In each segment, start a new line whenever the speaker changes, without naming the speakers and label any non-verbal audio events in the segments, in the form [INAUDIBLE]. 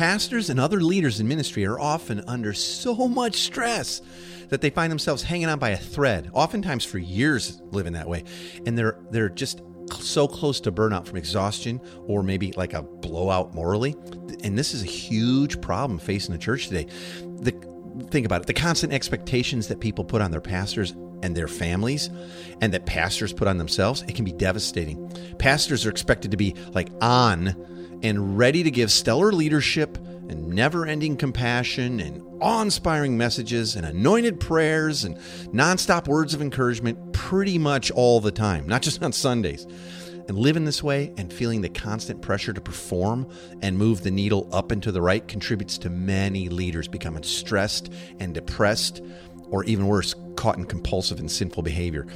Pastors and other leaders in ministry are often under so much stress that they find themselves hanging on by a thread, oftentimes for years living that way. And they're they're just so close to burnout from exhaustion or maybe like a blowout morally. And this is a huge problem facing the church today. The, think about it the constant expectations that people put on their pastors and their families and that pastors put on themselves, it can be devastating. Pastors are expected to be like on and ready to give stellar leadership and never ending compassion and awe inspiring messages and anointed prayers and nonstop words of encouragement pretty much all the time, not just on Sundays. And living this way and feeling the constant pressure to perform and move the needle up and to the right contributes to many leaders becoming stressed and depressed, or even worse, caught in compulsive and sinful behavior.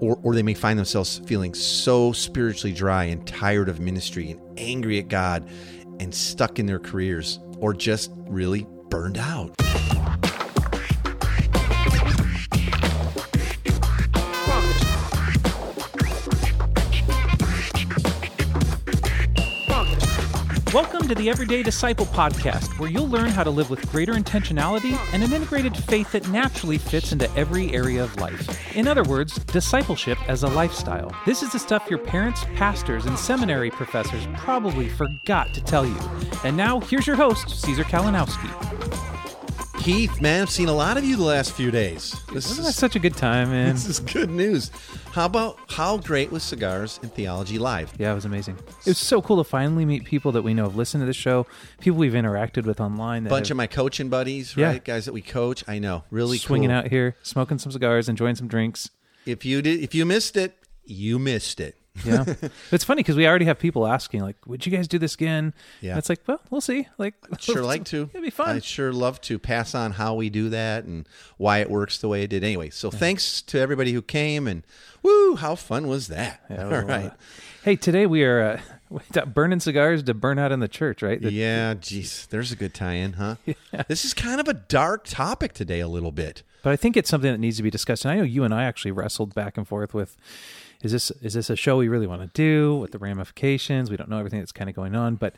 Or, or they may find themselves feeling so spiritually dry and tired of ministry and angry at God and stuck in their careers or just really burned out.
Welcome to the Everyday Disciple podcast, where you'll learn how to live with greater intentionality and an integrated faith that naturally fits into every area of life. In other words, discipleship as a lifestyle. This is the stuff your parents, pastors, and seminary professors probably forgot to tell you. And now, here's your host, Caesar Kalinowski.
Keith, man, I've seen a lot of you the last few days. This
Wasn't that
is,
such a good time, man?
this is good news. How about how great was Cigars and Theology Live?
Yeah, it was amazing. It was so cool to finally meet people that we know have listened to the show, people we've interacted with online. That
bunch
have
of my coaching buddies,
Yeah.
right? Guys that we coach. I know, really
swinging
cool.
out here, smoking some cigars, enjoying some drinks.
If you did, if you missed it, you missed it.
Yeah, [LAUGHS] it's funny because we already have people asking, like, "Would you guys do this again?"
Yeah.
And it's like, well, we'll see. Like, [LAUGHS]
Sure, like to.
It'd be fun.
I'd sure love to pass on how we do that and why it works the way it did. Anyway, so thanks to everybody who came and woo, how fun was that?
Yeah, it [LAUGHS] was a
All right.
Hey, today we are uh, burning cigars to burn out in the church, right? The-
Yeah, geez, there's a good tie-in, huh? This is kind of a dark topic today, a little bit.
But I think it's something that needs to be discussed. And I know you and I actually wrestled back and forth with is this is this a show we really want to do with the ramifications? We don't know everything that's kind of going on, but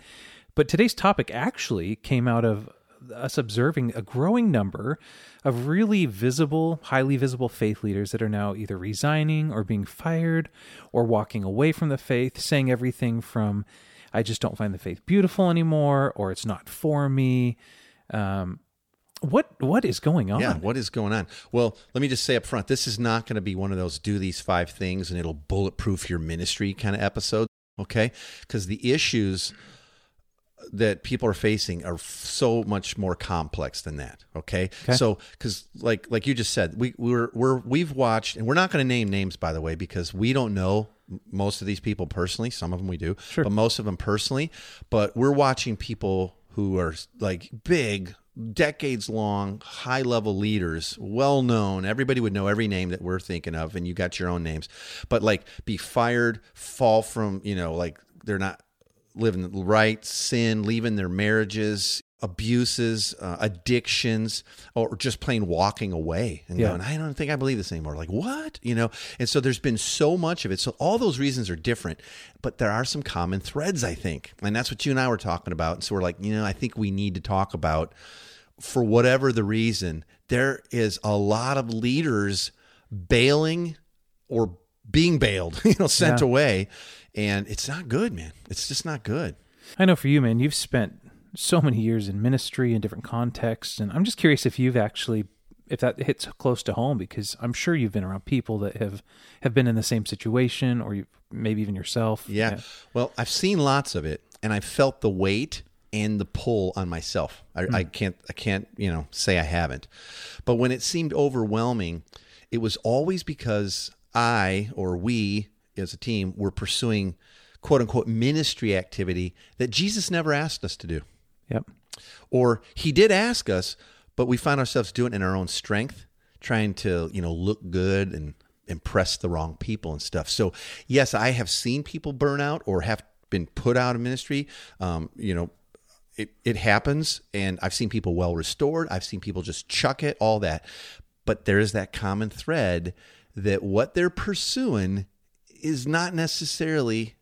but today's topic actually came out of us observing a growing number of really visible, highly visible faith leaders that are now either resigning or being fired or walking away from the faith, saying everything from I just don't find the faith beautiful anymore or it's not for me. Um, what what is going on?
Yeah, what is going on? Well, let me just say up front, this is not going to be one of those do these five things and it'll bulletproof your ministry kind of episode, okay? Because the issues that people are facing are f- so much more complex than that, okay?
Okay.
So, because like like you just said, we we're we're we've watched, and we're not going to name names by the way, because we don't know most of these people personally. Some of them we do,
Sure.
but most of them personally. But we're watching people who are like big, decades long, high level leaders, well known. Everybody would know every name that we're thinking of, and you got your own names. But like be fired, fall from, you know, like they're not living right, sin, leaving their marriages, abuses, uh, addictions, or just plain walking away and
Yeah.
going, I don't think I believe this anymore. Like, what? You know? And so there's been so much of it. So all those reasons are different, but there are some common threads, I think. And that's what you and I were talking about. And so we're like, you know, I think we need to talk about, for whatever the reason, there is a lot of leaders bailing or being bailed, [LAUGHS] you know, sent
Yeah.
away. And it's not good, man. It's just not good.
I know for you, man, you've spent so many years in ministry in different contexts, and I'm just curious if you've actually if that hits close to home because I'm sure you've been around people that have have been in the same situation, or you maybe even yourself.
Yeah. Well, I've seen lots of it, and I've felt the weight and the pull on myself. I, hmm. I can't, I can't, you know, say I haven't. But when it seemed overwhelming, it was always because I or we as a team were pursuing quote unquote ministry activity that Jesus never asked us to do.
Yep.
Or he did ask us, but we found ourselves doing it in our own strength, trying to, you know, look good and impress the wrong people and stuff. So, yes, I have seen people burn out or have been put out of ministry. Um, you know, it, it happens, and I've seen people well restored. I've seen people just chuck it, all that. But there is that common thread that what they're pursuing is not necessarily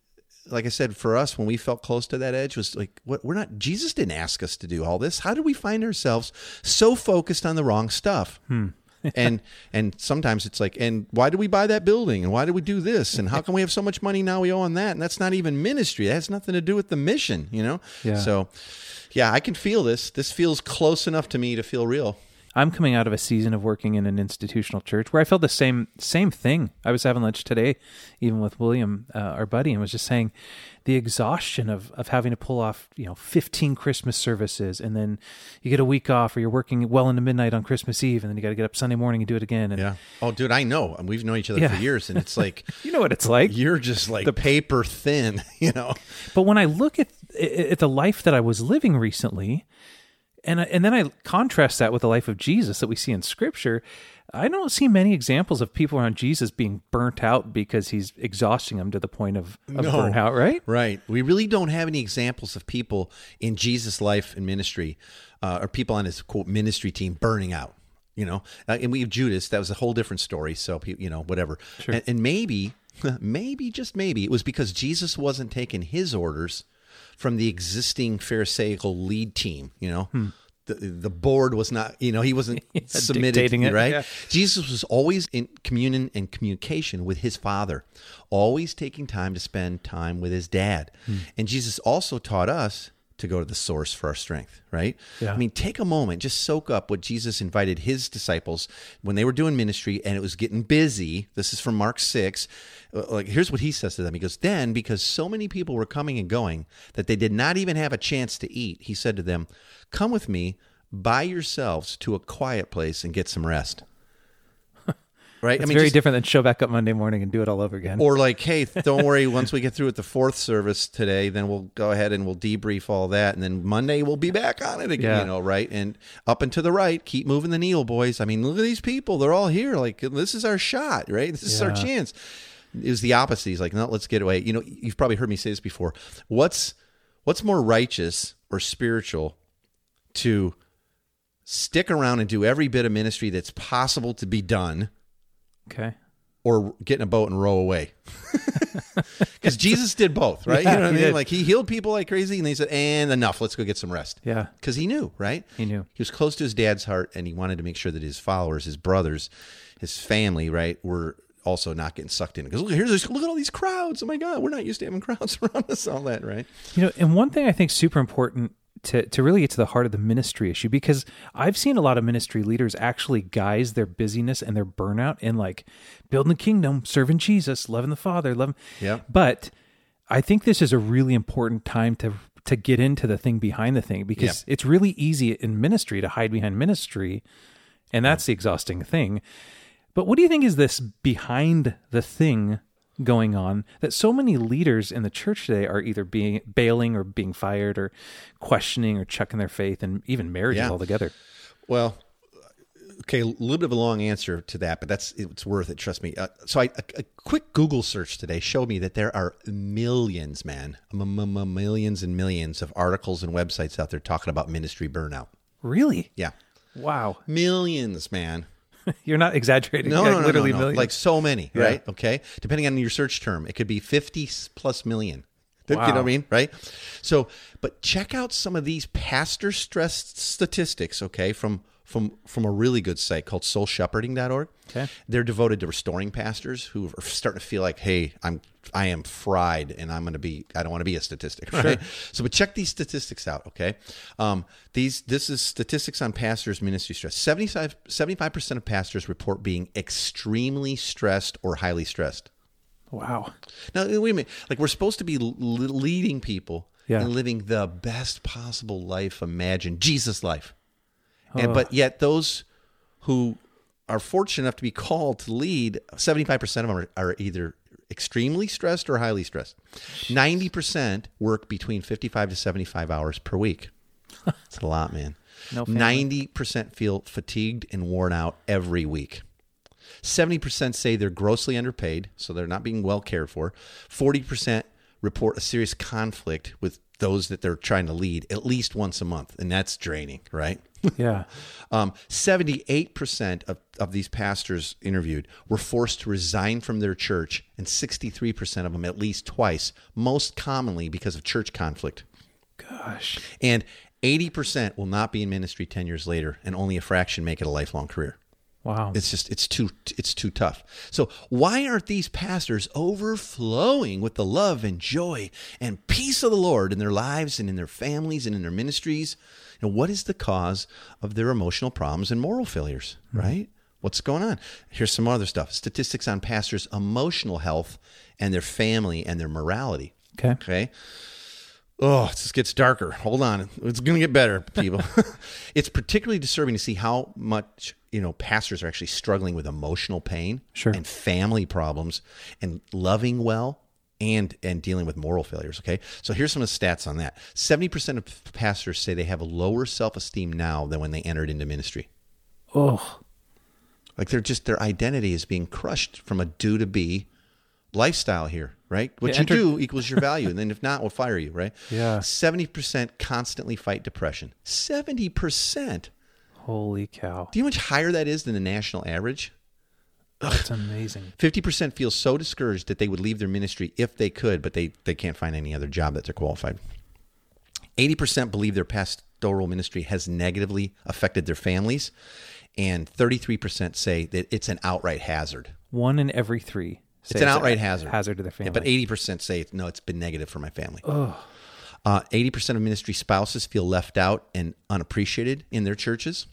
like I said, for us, when we felt close to that edge, was like, what we're not. Jesus didn't ask us to do all this. How did we find ourselves so focused on the wrong stuff? Hmm. [LAUGHS] and and sometimes it's like, and why did we buy that building? And why did we do this? And how can we have so much money now we owe on that? And that's not even ministry. That has nothing to do with the mission, you know.
Yeah.
So, yeah, I can feel this. This feels close enough to me to feel real.
I'm coming out of a season of working in an institutional church where I felt the same same thing. I was having lunch today, even with William, uh, our buddy, and was just saying the exhaustion of of having to pull off you know 15 Christmas services, and then you get a week off, or you're working well into midnight on Christmas Eve, and then you got to get up Sunday morning and do it again. And
Yeah. Oh, dude, I know. We've known each other
Yeah.
for years, and it's [LAUGHS] like
you know what it's like.
you're just like the paper thin, [LAUGHS] you know.
But when I look at at the life that I was living recently, and and then I contrast that with the life of Jesus that we see in Scripture, I don't see many examples of people around Jesus being burnt out because he's exhausting them to the point of, of
No.
burnout. Right?
Right. We really don't have any examples of people in Jesus' life and ministry, uh, or people on his quote ministry team burning out. You know, uh, and we have Judas. That was a whole different story. So you know, whatever. And, and maybe, [LAUGHS] maybe just maybe it was because Jesus wasn't taking his orders from the existing Pharisaical lead team. You know. The, the board was not, you know, he wasn't [LAUGHS] submitted,
it,
right?
yeah.
Jesus was always in communion and communication with his father, always taking time to spend time with his dad. Hmm. And Jesus also taught us to go to the source for our strength, right?
Yeah.
I mean, take a moment, just soak up what Jesus invited his disciples when they were doing ministry and it was getting busy. This is from Mark 6. Uh, Like, here's what he says to them. He goes, Then, because so many people were coming and going that they did not even have a chance to eat, he said to them, Come with me by yourselves to a quiet place and get some rest. Right?
It's very
just-
different than show back up Monday morning and do it all over again.
or like, hey, [LAUGHS] don't worry. Once we get through with the fourth service today, then we'll go ahead and we'll debrief all that, and then Monday we'll be back on it again.
Yeah.
You know, right? And up and to the right, keep moving the needle, boys. I mean, look at these people; they're all here. Like, this is our shot, right? This is our chance. It was the opposite. He's like, no, let's get away. You know, you've probably heard me say this before. What's what's more righteous or spiritual to stick around and do every bit of ministry that's possible to be done?
Okay.
or get in a boat and row away. [LAUGHS] Because Jesus did both, right?
Yeah,
you know what I mean?
did.
Like he healed people like crazy, and he said, "And enough, let's go get some rest."
Yeah.
Because he knew, right?
He knew.
He was close to his dad's heart, and he wanted to make sure that his followers, his brothers, his family, right, were also not getting sucked in. Because look, here's look at all these crowds. Oh my God, we're not used to having crowds [LAUGHS] around us, all that, right?
You know, and one thing I think super important to to really get to the heart of the ministry issue because I've seen a lot of ministry leaders actually guise their busyness and their burnout in like building the kingdom, serving Jesus, loving the Father, loving.
Yeah.
But I think this is a really important time to to get into the thing behind the thing because it's really easy in ministry to hide behind ministry, and that's the exhausting thing. But what do you think is this behind the thing going on that so many leaders in the church today are either being bailing or being fired or questioning or chucking their faith and even marriages
Yeah.
altogether?
Well, okay, a little bit of a long answer to that, but that's it's worth it. Trust me. Uh, so, I, a, a quick Google search today showed me that there are millions, man, millions and millions of articles and websites out there talking about ministry burnout.
Really?
Yeah,
Wow.
millions, man. [LAUGHS]
You're not exaggerating.
No,
Like,
no, no,
literally
no, no.
millions.
Like so many,
Yeah.
right? Okay, depending on your search term, it could be fifty s- plus million. You know what I mean, right? So, but check out some of these pastor stressed statistics, okay, from from from a really good site called soulshepherding.org.
Okay.
They're devoted to restoring pastors who are starting to feel like, hey, I'm I am fried and I'm going to be I don't want to be a statistic, [LAUGHS] right? So, but check these statistics out, okay? Um, these this is statistics on pastors ministry stress. 75 percent of pastors report being extremely stressed or highly stressed.
wow.
Now, wait a minute. Like we're supposed to be l- leading people
Yeah.
and living the best possible life imagined, Jesus life. And but yet those who are fortunate enough to be called to lead, seventy five percent of them are, are either extremely stressed or highly stressed. Ninety percent work between fifty five to seventy five hours per week. [LAUGHS] That's a lot, man.
No family.
Ninety percent feel fatigued and worn out every week. 70% say they're grossly underpaid, so they're not being well cared for. 40% report a serious conflict with those that they're trying to lead at least once a month, and that's draining, right? [LAUGHS]
Yeah.
Um, 78% of, of these pastors interviewed were forced to resign from their church, and 63% of them at least twice, most commonly because of church conflict.
Gosh.
And 80% will not be in ministry 10 years later, and only a fraction make it a lifelong career.
Wow.
It's just it's too it's too tough. So why aren't these pastors overflowing with the love and joy and peace of the Lord in their lives and in their families and in their ministries? And what is the cause of their emotional problems and moral failures, mm-hmm. right? What's going on? Here's some other stuff. Statistics on pastors' emotional health and their family and their morality.
okay.
Okay. Oh, it just gets darker. Hold on. It's going to get better, people. [LAUGHS] it's particularly disturbing to see how much, you know, pastors are actually struggling with emotional pain
Sure.
and family problems and loving well and and dealing with moral failures, okay? So here's some of the stats on that. 70% of pastors say they have a lower self-esteem now than when they entered into ministry.
Oh.
Like they're just their identity is being crushed from a do to be lifestyle here, right? What
Yeah,
you
enter-
do equals your value, and then if not, we'll fire you, right? [LAUGHS]
Yeah.
Seventy percent constantly fight depression. Seventy percent.
Holy cow.
Do you know how much higher that is than the national average?
That's amazing.
Fifty percent feel so discouraged that they would leave their ministry if they could, but they they can't find any other job that they're qualified. Eighty percent believe their pastoral ministry has negatively affected their families, and thirty-three percent say that it's an outright hazard.
One in every three.
It's an outright hazard.
Hazard to their family.
Yeah, but 80% say, no, it's been negative for my family. Uh, 80% of ministry spouses feel left out and unappreciated in their churches.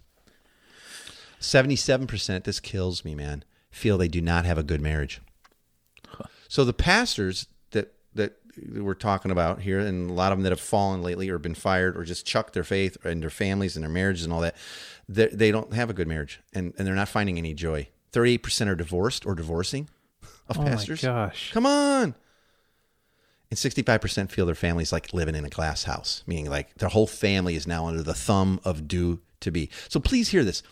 77%, this kills me, man, feel they do not have a good marriage. So the pastors that, that we're talking about here, and a lot of them that have fallen lately or been fired or just chucked their faith and their families and their marriages and all that, they, they don't have a good marriage and, and they're not finding any joy. 38% are divorced or divorcing of
oh my gosh.
Come on. And 65% feel their family's like living in a glass house, meaning like their whole family is now under the thumb of do to be. So please hear this.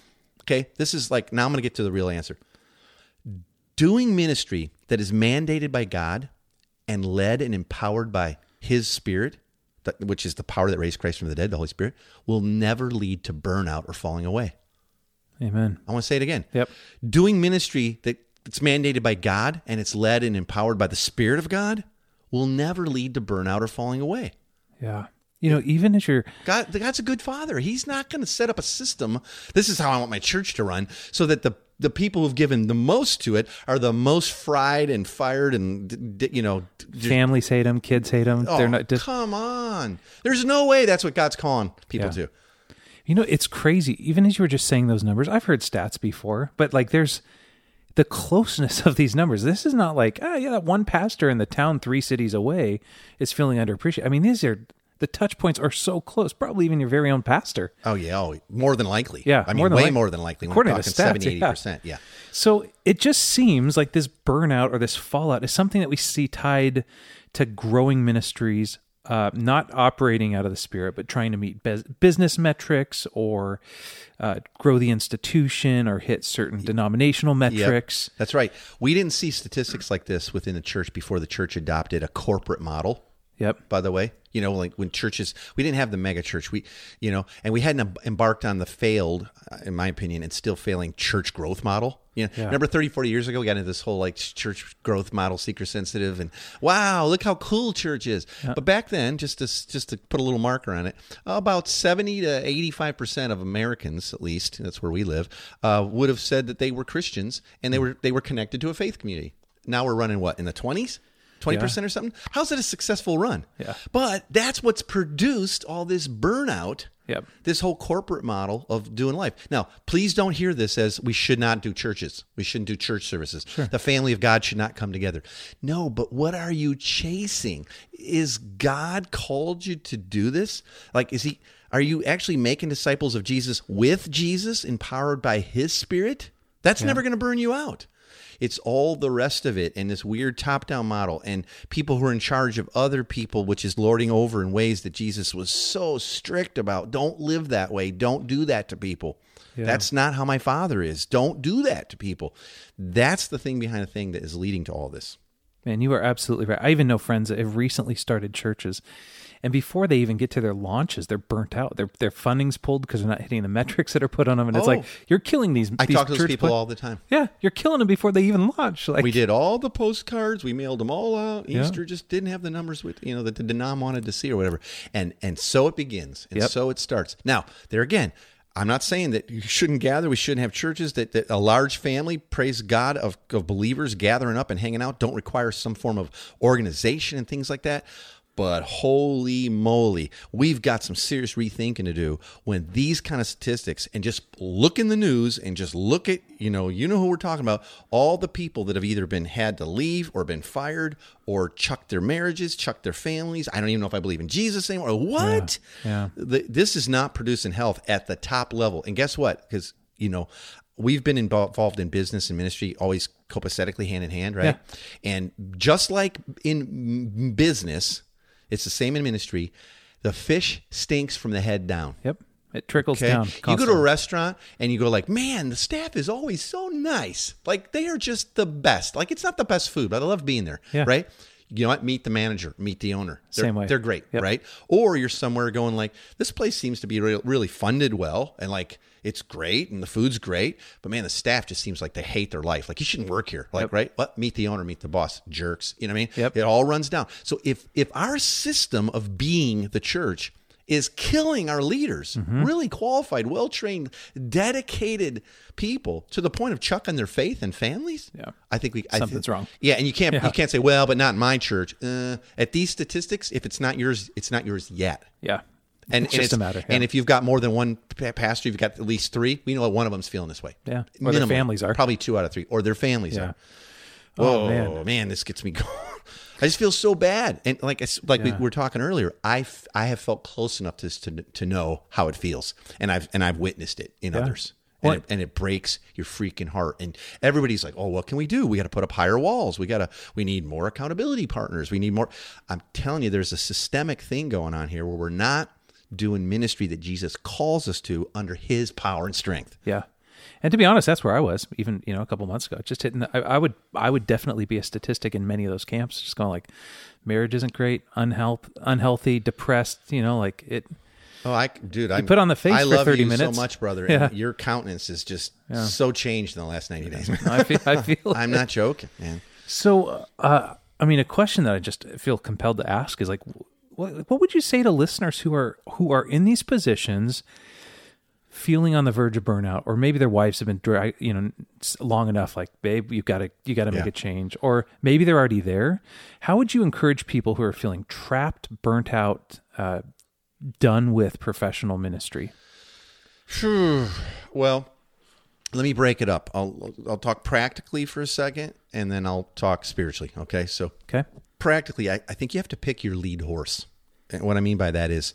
Okay. This is like, now I'm going to get to the real answer. Doing ministry that is mandated by God and led and empowered by His Spirit, which is the power that raised Christ from the dead, the Holy Spirit, will never lead to burnout or falling away.
Amen.
I want to say it again.
Yep.
Doing ministry that it's mandated by God and it's led and empowered by the Spirit of God will never lead to burnout or falling away.
Yeah. You know, even as you're
God, God's a good father. He's not going to set up a system. This is how I want my church to run, so that the the people who've given the most to it are the most fried and fired, and d- d- you know,
families hate them, kids hate them.
oh,
They're not just
come on. There's no way that's what God's calling people
Yeah.
to.
You know, it's crazy. Even as you were just saying those numbers, I've heard stats before, but like there's the closeness of these numbers. This is not like, oh, yeah, that one pastor in the town three cities away is feeling underappreciated. I mean, these are the touch points are so close, probably even your very own pastor.
Oh yeah, oh, more than likely.
Yeah,
I mean,
more
way
like-
more than likely.
According
we're
to
talking
stats,
70, 80
yeah.
Yeah.
So it just seems like this burnout or this fallout is something that we see tied to growing ministries, uh, not operating out of the spirit, but trying to meet bus- business metrics or uh, grow the institution or hit certain denominational
Yep.
metrics.
That's right. We didn't see statistics like this within the church before the church adopted a corporate model.
Yep.
By the way, you know, like when churches, we didn't have the mega church. We, you know, and we hadn't embarked on the failed, uh, in my opinion, and still failing church growth model. You know,
Yeah.
remember 30, 40 years ago, we got into this whole like church growth model, seeker sensitive, and wow, look how cool church is. But back then, just to just to put a little marker on it, about seventy to eighty five percent of Americans, at least that's where we live, uh, would have said that they were Christians and they were they were connected to a faith community. Now we're running what in the twenties. 20% or something. How's it a successful run?
Yeah.
But that's what's produced all this burnout.
Yep.
This whole corporate model of doing life. Now, please don't hear this as we should not do churches. We shouldn't do church services. The family of God should not come together. No, but what are you chasing? Is God called you to do this? Like, is he, are you actually making disciples of Jesus with Jesus, empowered by his spirit? That's never going to burn you out. It's all the rest of it and this weird top down model and people who are in charge of other people, which is lording over in ways that Jesus was so strict about. Don't live that way. Don't do that to people. That's not how my father is. Don't do that to people. That's the thing behind the thing that is leading to all this.
Man, you are absolutely right. I even know friends that have recently started churches, and before they even get to their launches, they're burnt out. Their their funding's pulled because they're not hitting the metrics that are put on them, and it's
Oh.
like you're killing these.
I
these
talk to those people all the time.
Yeah, you're killing them before they even launch. Like
We did all the postcards. We mailed them all out.
Yeah.
Easter just didn't have the numbers with you know that the denom wanted to see or whatever. And and so it begins, and
Yep.
so it starts. Now there again, I'm not saying that you shouldn't gather. We shouldn't have churches that, that a large family, praise God, of of believers gathering up and hanging out don't require some form of organization and things like that. But holy moly, we've got some serious rethinking to do when these kind of statistics and just look in the news and just look at, you know, you know who we're talking about, all the people that have either been had to leave or been fired or chucked their marriages, chucked their families. I don't even know if I believe in Jesus anymore. or What?
Yeah.
The- this is not producing health at the top level. And guess what? Because, you know, we've been involved in business and ministry always copacetically hand in hand, right? Yeah. And just like in business, it's the same in ministry. The fish stinks from the head down.
Yep, it trickles
Okay.
down.
You go to a restaurant and you go like, man, the staff is always so nice. Like they are just the best. Like it's not the best food, but I love being there.
Yeah.
Right. You know what? Meet the manager, meet the owner. They're,
Same way.
They're great,
Yep.
right? Or you're somewhere going like, this place seems to be real, really funded well, and like it's great, and the food's great, but man, the staff just seems like they hate their life. Like you shouldn't work here. Like, right? What? Meet the owner, meet the boss, jerks. You know what I mean?
Yep.
It all runs down. So if if our system of being the church is killing our leaders,
Mm-hmm.
really qualified, well trained, dedicated people to the point of chucking their faith and families.
Yeah.
I think we I thi-
Something's wrong.
Yeah, and you can't you can't say well, but not in my church. Uh, at these statistics, if it's not yours, it's not yours yet.
Yeah,
And
it's
and
just a matter.
And if you've got more than one pastor, you've got at least three. We know one of them's feeling this way.
Yeah. Or their families are.
probably two out of three, or their families
Yeah.
are.
Oh,
Oh
man.
man. this gets me [LAUGHS] going. I just feel so bad, and like I like we were talking earlier, I f- I have felt close enough to this to to know how it feels, and I've and I've witnessed it in others. And it, and it breaks your freaking heart. And everybody's like, "Oh, what can we do? We got to put up higher walls. We got to. We need more accountability partners. We need more." I'm telling you, there's a systemic thing going on here where we're not doing ministry that Jesus calls us to under His power and strength.
Yeah. And to be honest, that's where I was even, you know, a couple months ago. Just hitting, the, I, I would, I would definitely be a statistic in many of those camps. Just going like, marriage isn't great, unhealth, unhealthy, depressed. You know, like it.
Oh, I dude, I
put on the face
I love
30
you
minutes.
so much, brother.
Yeah.
And your countenance is just so changed in the last ninety days. [LAUGHS]
I feel, I feel. [LAUGHS]
I'm not joking, man.
So, uh, I mean, a question that I just feel compelled to ask is like, what, what would you say to listeners who are who are in these positions, feeling on the verge of burnout, or maybe their wives have been, dry, you know, long enough? Like, babe, you've got to you got to make
Yeah.
a change, or maybe they're already there. How would you encourage people who are feeling trapped, burnt out, uh, done with professional ministry? [SIGHS]
Well, let me break it up. I'll I'll talk practically for a second, and then I'll talk spiritually. Okay, so
Okay.
practically, I, I think you have to pick your lead horse. And what I mean by that is,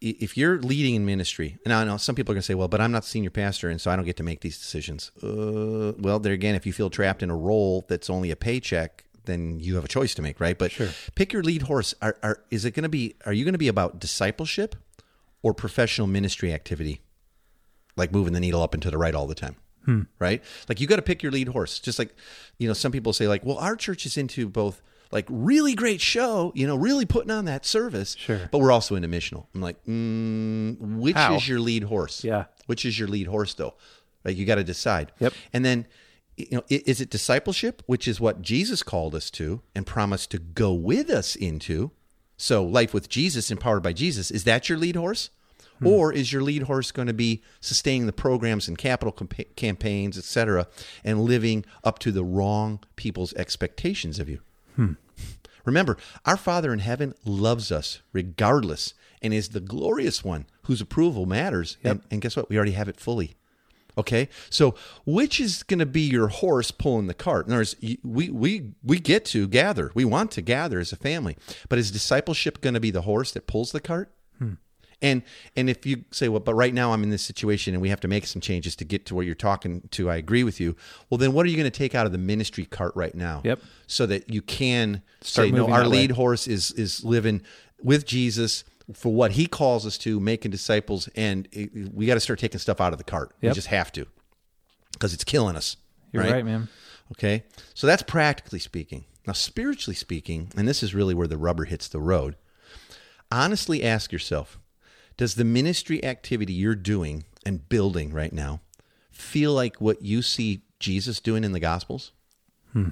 if you're leading in ministry, and I know some people are going to say, "Well, but I'm not the senior pastor, and so I don't get to make these decisions." Uh, well, there again, if you feel trapped in a role that's only a paycheck, then you have a choice to make, right? But pick your lead horse. Are, are is it going to be? Are you going to be about discipleship or professional ministry activity? like moving the needle up and to the right all the time. Right? Like you got to pick your lead horse. Just like, you know, some people say like, well, our church is into both like really great show, you know, really putting on that service.
Sure.
But we're also into missional. I'm like, mm, which
How?
is your lead horse?
Yeah.
Which is your lead horse though? Right? You got to decide.
Yep.
And then, you know, is it discipleship, which is what Jesus called us to and promised to go with us into? So, life with Jesus, empowered by Jesus, is that your lead horse? Or is your lead horse going to be sustaining the programs and capital campa- campaigns, et cetera, and living up to the wrong people's expectations of you? Hmm. Remember, our Father in heaven loves us regardless and is the glorious one whose approval matters. And, and guess what? We already have it fully. Okay, so which is going to be your horse pulling the cart? In other words, we we we get to gather. We want to gather as a family, but is discipleship going to be the horse that pulls the cart? Hmm. And and if you say, well, but right now I'm in this situation and we have to make some changes to get to where you're talking to, I agree with you. Well, then what are you going to take out of the ministry cart right now?
Yep.
So that you can
Start
say, no, our
that way.
lead horse is is living with Jesus for what He calls us to, making disciples, and it- we got to start taking stuff out of the cart. We just have to, because it's killing us.
You're right, man.
Okay, so that's practically speaking. Now, spiritually speaking, and this is really where the rubber hits the road, honestly ask yourself Does the ministry activity you're doing and building right now feel like what you see Jesus doing in the Gospels? Hmm.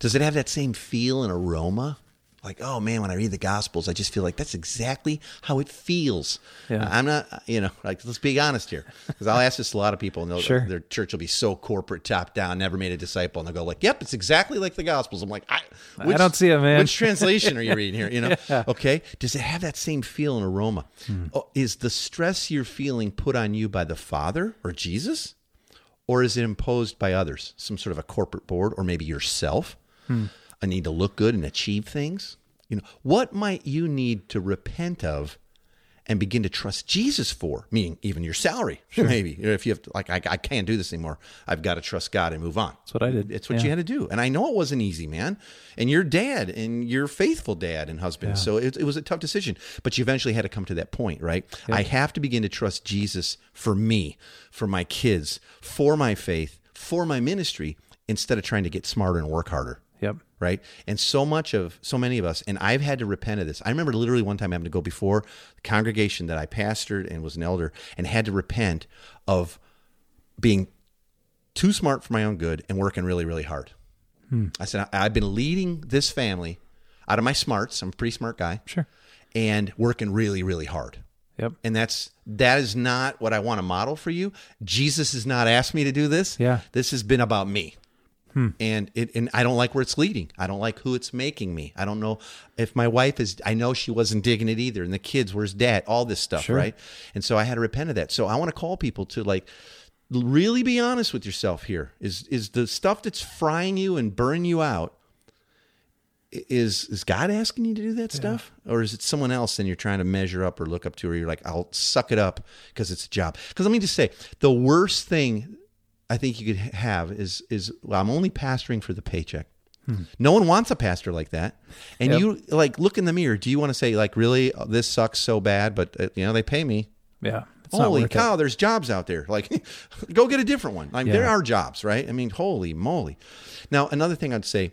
Does it have that same feel and aroma? Like, oh man, when I read the Gospels, I just feel like that's exactly how it feels.
Yeah.
I'm not, you know, like let's be honest here, because I'll ask this to a lot of people, and they'll,
Sure.
their church will be so corporate, top down, never made a disciple, and they'll go like, "Yep, it's exactly like the Gospels." I'm like, I,
I don't see it, man.
Which translation are you reading here? You [LAUGHS] know, okay. Does it have that same feel and aroma?
Hmm.
Oh, is the stress you're feeling put on you by the Father or Jesus, or is it imposed by others, some sort of a corporate board, or maybe yourself?
Hmm.
A need to look good and achieve things. You know, what might you need to repent of and begin to trust Jesus for? Meaning, even your salary, [LAUGHS] maybe. If you have, to, like, I, I can't do this anymore. I've got to trust God and move on.
That's what I did.
It's what
Yeah.
you had to do. And I know it wasn't easy, man. And you're dad and you're faithful dad and husband. So it, it was a tough decision. But you eventually had to come to that point, right? I have to begin to trust Jesus for me, for my kids, for my faith, for my ministry, instead of trying to get smarter and work harder
Yep.
Right? And so much of so many of us, and I've had to repent of this. I remember literally one time having to go before the congregation that I pastored and was an elder, and had to repent of being too smart for my own good and working really, really hard. Hmm. I said I've been leading this family out of my smarts. I'm a pretty smart guy,
Sure.
and working really, really hard
Yep.
and that's that is not what I want to model for you. Jesus has not asked me to do this.
Yeah.
this has been about me, Hmm. and it and I don't like where it's leading. I don't like who it's making me. I don't know if my wife is. I know she wasn't digging it either, and the kids, where's dad? All this stuff,
Sure.
right? And so I had to repent of that. So I want to call people to like really be honest with yourself. Here is is the stuff that's frying you and burning you out is is God asking you to do that stuff, or is it someone else and you're trying to measure up or look up to, or you're like, I'll suck it up because it's a job? Because let me just say, the worst thing I think you could have is is well, I'm only pastoring for the paycheck. No one wants a pastor like that, and
Yep.
you like look in the mirror. Do you want to say like, really, Oh, this sucks so bad, but uh, you know they pay me?
Yeah. It's
holy
worth it.
cow, there's jobs out there. Like, [LAUGHS] go get a different one. I mean, there are jobs, right? I mean, holy moly. Now, another thing I'd say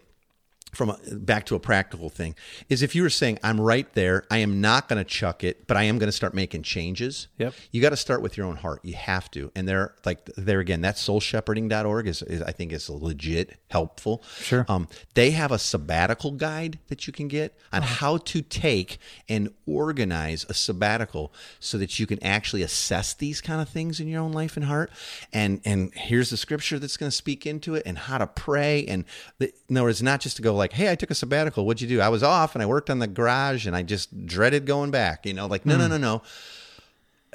from a, back to a practical thing is if you were saying i'm right there i am not going to chuck it but i am going to start making changes
Yep.
you got to start with your own heart. You have to. And there like there again that soulshepherding.org is, is i think is legit helpful.
Sure.
um, they have a sabbatical guide that you can get on how to take and organize a sabbatical so that you can actually assess these kind of things in your own life and heart. And and here's the scripture that's going to speak into it and how to pray and the, in other words not just to go like hey i took a sabbatical what'd you do i was off and i worked on the garage and i just dreaded going back you know like no no hmm. no no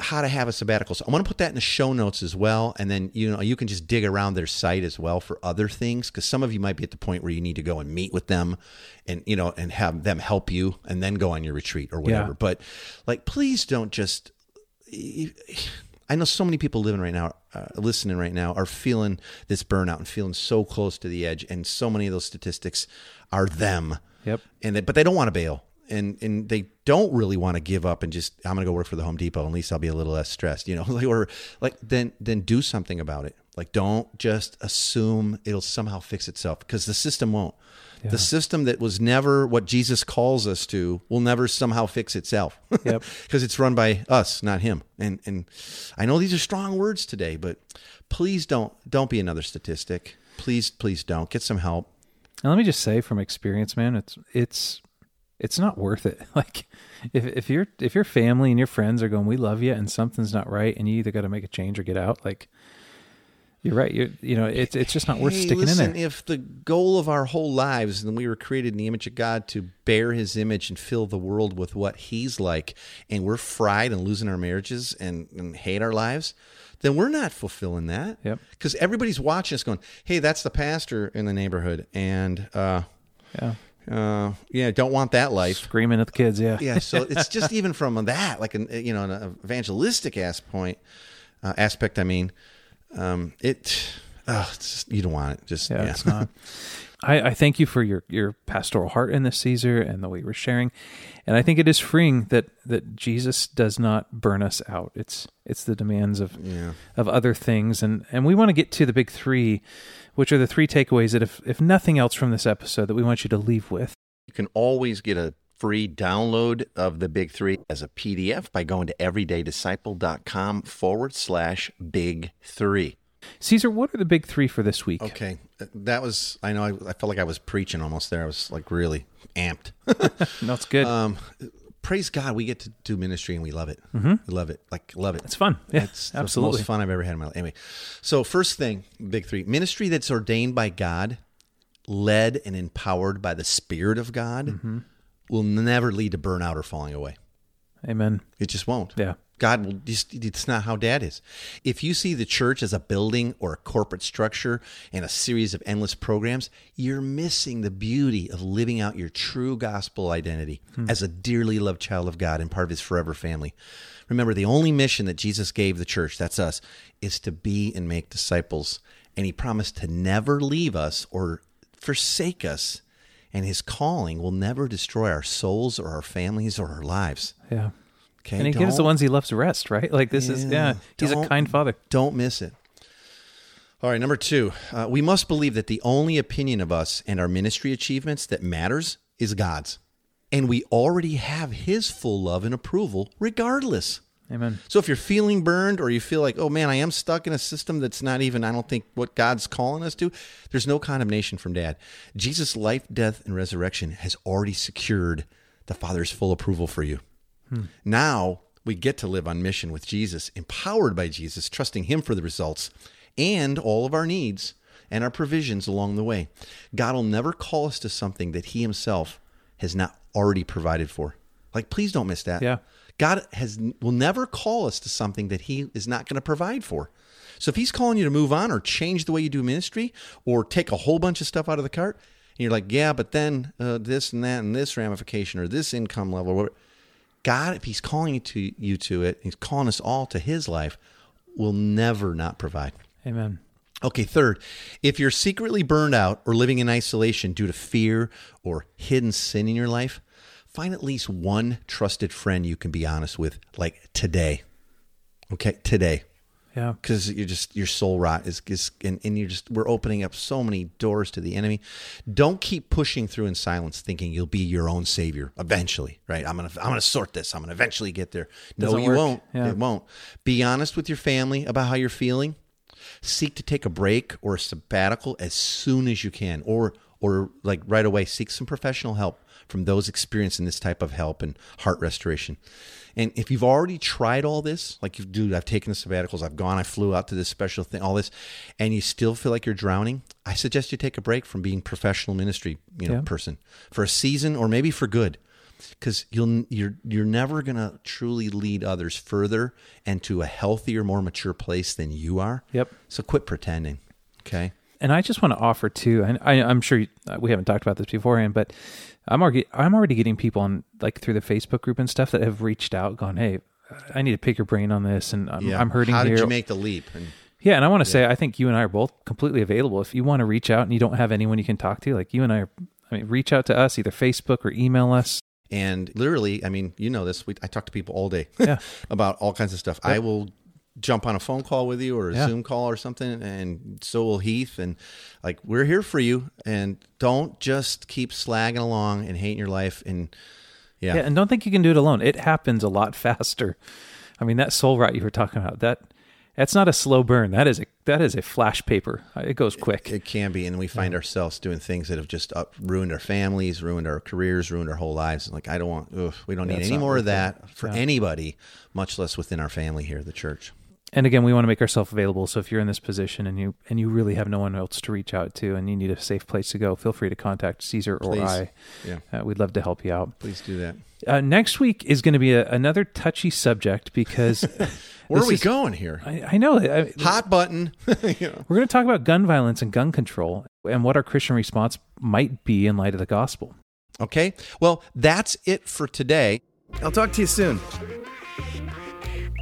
how to have a sabbatical. So I'm going to put that in the show notes as well, and then you know you can just dig around their site as well for other things because some of you might be at the point where you need to go and meet with them, and you know and have them help you, and then go on your retreat or whatever.
Yeah.
But like, please don't just. I know so many people living right now, uh, listening right now, are feeling this burnout and feeling so close to the edge, and so many of those statistics are them
Yep.
and they, but they don't want to bail and and they don't really want to give up and just I'm gonna go work for the Home Depot. At least I'll be a little less stressed, you know. [LAUGHS] Like or like then then do something about it. Like don't just assume it'll somehow fix itself because the system won't. The system that was never what Jesus calls us to will never somehow fix itself. [LAUGHS]
Yep.
Because it's run by us, not him. And and I know these are strong words today, but please don't don't be another statistic. Please please don't get some help.
And let me just say from experience, man, it's it's it's not worth it. [LAUGHS] Like if if your if your family and your friends are going, we love you, and something's not right, and you either got to make a change or get out. Like you're right. You you know it's it's just not worth
Hey,
sticking
listen,
in there.
If the goal of our whole lives, and we were created in the image of God to bear His image and fill the world with what He's like, and we're fried and losing our marriages and, and hate our lives, then we're not fulfilling that.
Yep.
Because everybody's watching us, going, "Hey, that's the pastor in the neighborhood," and uh,
Yeah,
uh, yeah, don't want that life.
screaming at the kids. Yeah,
yeah so [LAUGHS] it's just even from that like an you know an evangelistic aspect point uh, aspect i mean um, it oh, it's just, you don't want it. Just
Yeah,
yeah.
it's not. [LAUGHS] I, I thank you for your, your pastoral heart in this, Caesar, and the way you were sharing. And I think it is freeing that, that Jesus does not burn us out. It's it's the demands of
yeah.
of other things. And and we want to get to the big three, which are the three takeaways that if, if nothing else from this episode that we want you to leave with.
You can always get a free download of the big three as a PDF by going to everydaydisciple.com forward slash big three.
Caesar, what are the big three for this week?
Okay. That was, I know, I, I felt like I was preaching almost there. I was like really amped. [LAUGHS]
No, it's good.
um, praise God, we get to do ministry and we love it. Mm-hmm. We love it. Like, love it.
it's fun. Yeah,
It's the
absolutely.
most fun I've ever had in my life. Anyway, so first thing, big three ministry that's ordained by God, led and empowered by the Spirit of God,
Mm-hmm.
Will never lead to burnout or falling away.
Amen.
It just won't.
Yeah.
God will just, it's not how dad is. If you see the church as a building or a corporate structure and a series of endless programs, you're missing the beauty of living out your true gospel identity hmm. as a dearly loved child of God and part of his forever family. Remember, the only mission that Jesus gave the church, that's us, is to be and make disciples. And he promised to never leave us or forsake us. And his calling will never destroy our souls or our families or our lives.
Yeah.
Okay.
And he gives the ones he loves rest, right? Like this is, yeah, he's a kind father.
Don't miss it. All right, number two, uh, we must believe that the only opinion of us and our ministry achievements that matters is God's. And we already have His full love and approval regardless.
Amen.
So if you're feeling burned or you feel like, oh man, I am stuck in a system that's not even, I don't think, what God's calling us to, there's no condemnation from dad. Jesus' life, death, and resurrection has already secured the Father's full approval for you. Hmm. Now we get to live on mission with Jesus, empowered by Jesus, trusting Him for the results and all of our needs and our provisions along the way. God will never call us to something that He Himself has not already provided for. Like, please don't miss that.
Yeah.
God has will never call us to something that He is not going to provide for. So if He's calling you to move on or change the way you do ministry or take a whole bunch of stuff out of the cart, and you're like, yeah, but then uh, this and that and this ramification or this income level, or God, if He's calling you to you to it, He's calling us all to His life, will never not provide.
Amen.
Okay, third, if you're secretly burned out or living in isolation due to fear or hidden sin in your life, find at least one trusted friend you can be honest with, like today. Okay, today.
Yeah.
Because you're just your soul rot is, is and, and you're just we're opening up so many doors to the enemy. Don't keep pushing through in silence, thinking you'll be your own savior eventually. Right? I'm gonna I'm gonna sort this. I'm gonna eventually get there. No,
Doesn't
you
work.
won't.
Yeah.
It won't. Be honest with your family about how you're feeling seek to take a break or a sabbatical as soon as you can or or like right away seek some professional help from those experiencing this type of help and heart restoration and if you've already tried all this like you do i've taken the sabbaticals i've gone i flew out to this special thing all this and you still feel like you're drowning i suggest you take a break from being professional ministry you know
Yeah.
person for a season or maybe for good because you'll you're you're never gonna truly lead others further and to a healthier, more mature place than you are.
Yep.
So quit pretending. Okay.
And I just want to offer too. And I, I'm sure you, uh, we haven't talked about this beforehand, but I'm already I'm already getting people on like through the Facebook group and stuff that have reached out, gone, "Hey, I need to pick your brain on this, and I'm, I'm hurting
How
here."
did you make the leap? And
yeah, and I want to say I think you and I are both completely available. If you want to reach out and you don't have anyone you can talk to, like you and I are, I mean, reach out to us either Facebook or email us.
and literally, I mean, you know this. We, I talk to people all day
Yeah. [LAUGHS]
about all kinds of stuff. I will jump on a phone call with you or a
Yeah.
Zoom call or something, and so will Heath. And like, we're here for you. And don't just keep slagging along and hating your life. And yeah,
Yeah, and don't think you can do it alone. It happens a lot [LAUGHS] faster. I mean, that soul rot you were talking about that that's not a slow burn. That is a that is a flash paper. Uh, it goes quick.
It can be, and we find ourselves doing things that have just up, ruined our families, ruined our careers, ruined our whole lives. Like I don't want, ugh, we don't need any more of that for anybody, much less within our family here, the church.
And again, we want to make ourselves available. So if you're in this position and you and you really have no one else to reach out to, and you need a safe place to go, feel free to contact Caesar or
Please.
I.
Yeah,
Uh, we'd love to help you out.
please do that.
Uh, next week is going to be a, another touchy subject because [LAUGHS]
Where are we
is-
going here?
I, I know. I,
Hot button. [LAUGHS] you know.
We're going to talk about gun violence and gun control and what our Christian response might be in light of the gospel.
Okay, well, that's it for today.
I'll talk to you soon.